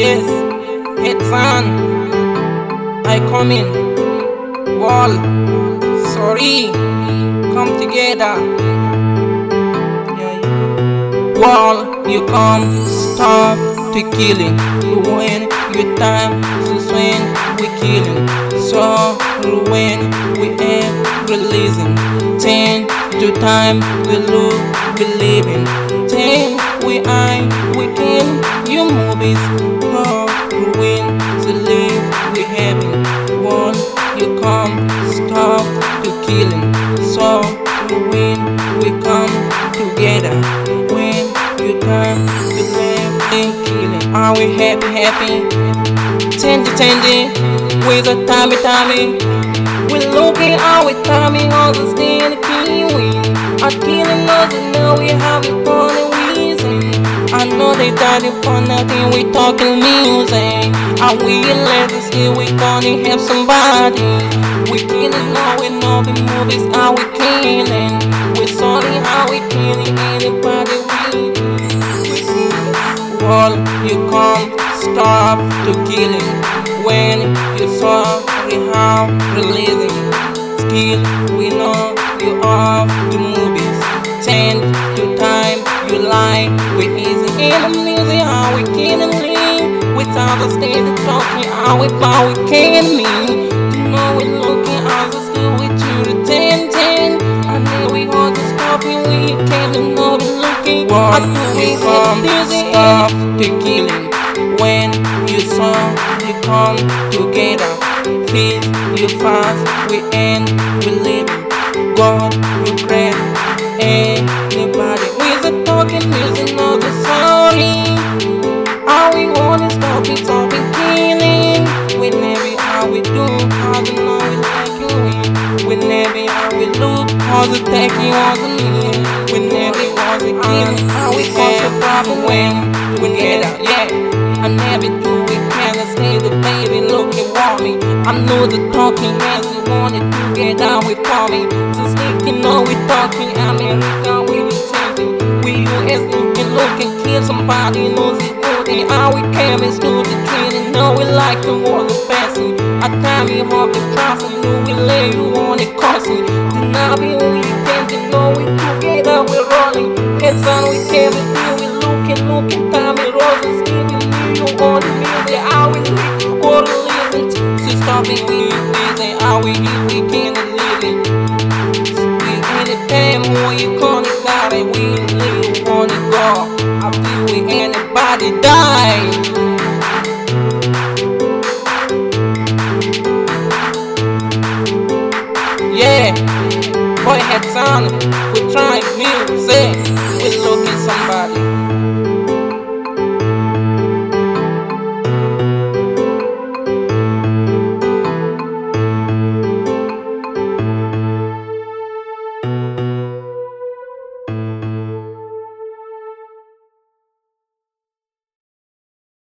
Yes, it's on. I come in. Wall. Sorry. Come together. Wall, you come. Stop the killing. When your time is when we killing. So when we ain't releasing. Ten to time we look we living. Ten we I we can you movies. We having. One you come stop the killing. So when we come together. When you time to live and killing. Are we happy happy? Tendy tendy with a tummy tummy. We looking out with Tommy on the kiwi. I killing us and now we and wheezing. I know they dying for nothing, we talking music. I will let us hear we gonna have somebody. We we know the movies how we killing. We sorry how we killing anybody we. All you come stop to killing when you saw we how releasing skill we know you are the movies tend to time you lie we easy the music how we can live without the state of talking how we how we can mean you know we looking as a school with you to ten ten. I know we want to stop and we can't know the looking. I know we come stop the killing when you saw you come together feel you fast we end we live. God we pray anybody taking was a million we never was a killing how we cause a problem when we get out. Yeah I never do it. I stay the baby? Looking for me I know the talking as you wanted to get down with me So sneaking on we talking. I America we be changing We US looking looking kill somebody knows it good and how we came and stood the train and know we like the war the passing I time me hard to trust and know we lay you on it costing Do not be know we together we're rolling. Heads on we came and do we looking looking time it roses giving you on the music how we live. Go to listen to stop it we busy how we eat we can't live it. We anytime when you gonna got it? We live wanna go I feel we anybody die. Yeah, boy heads on,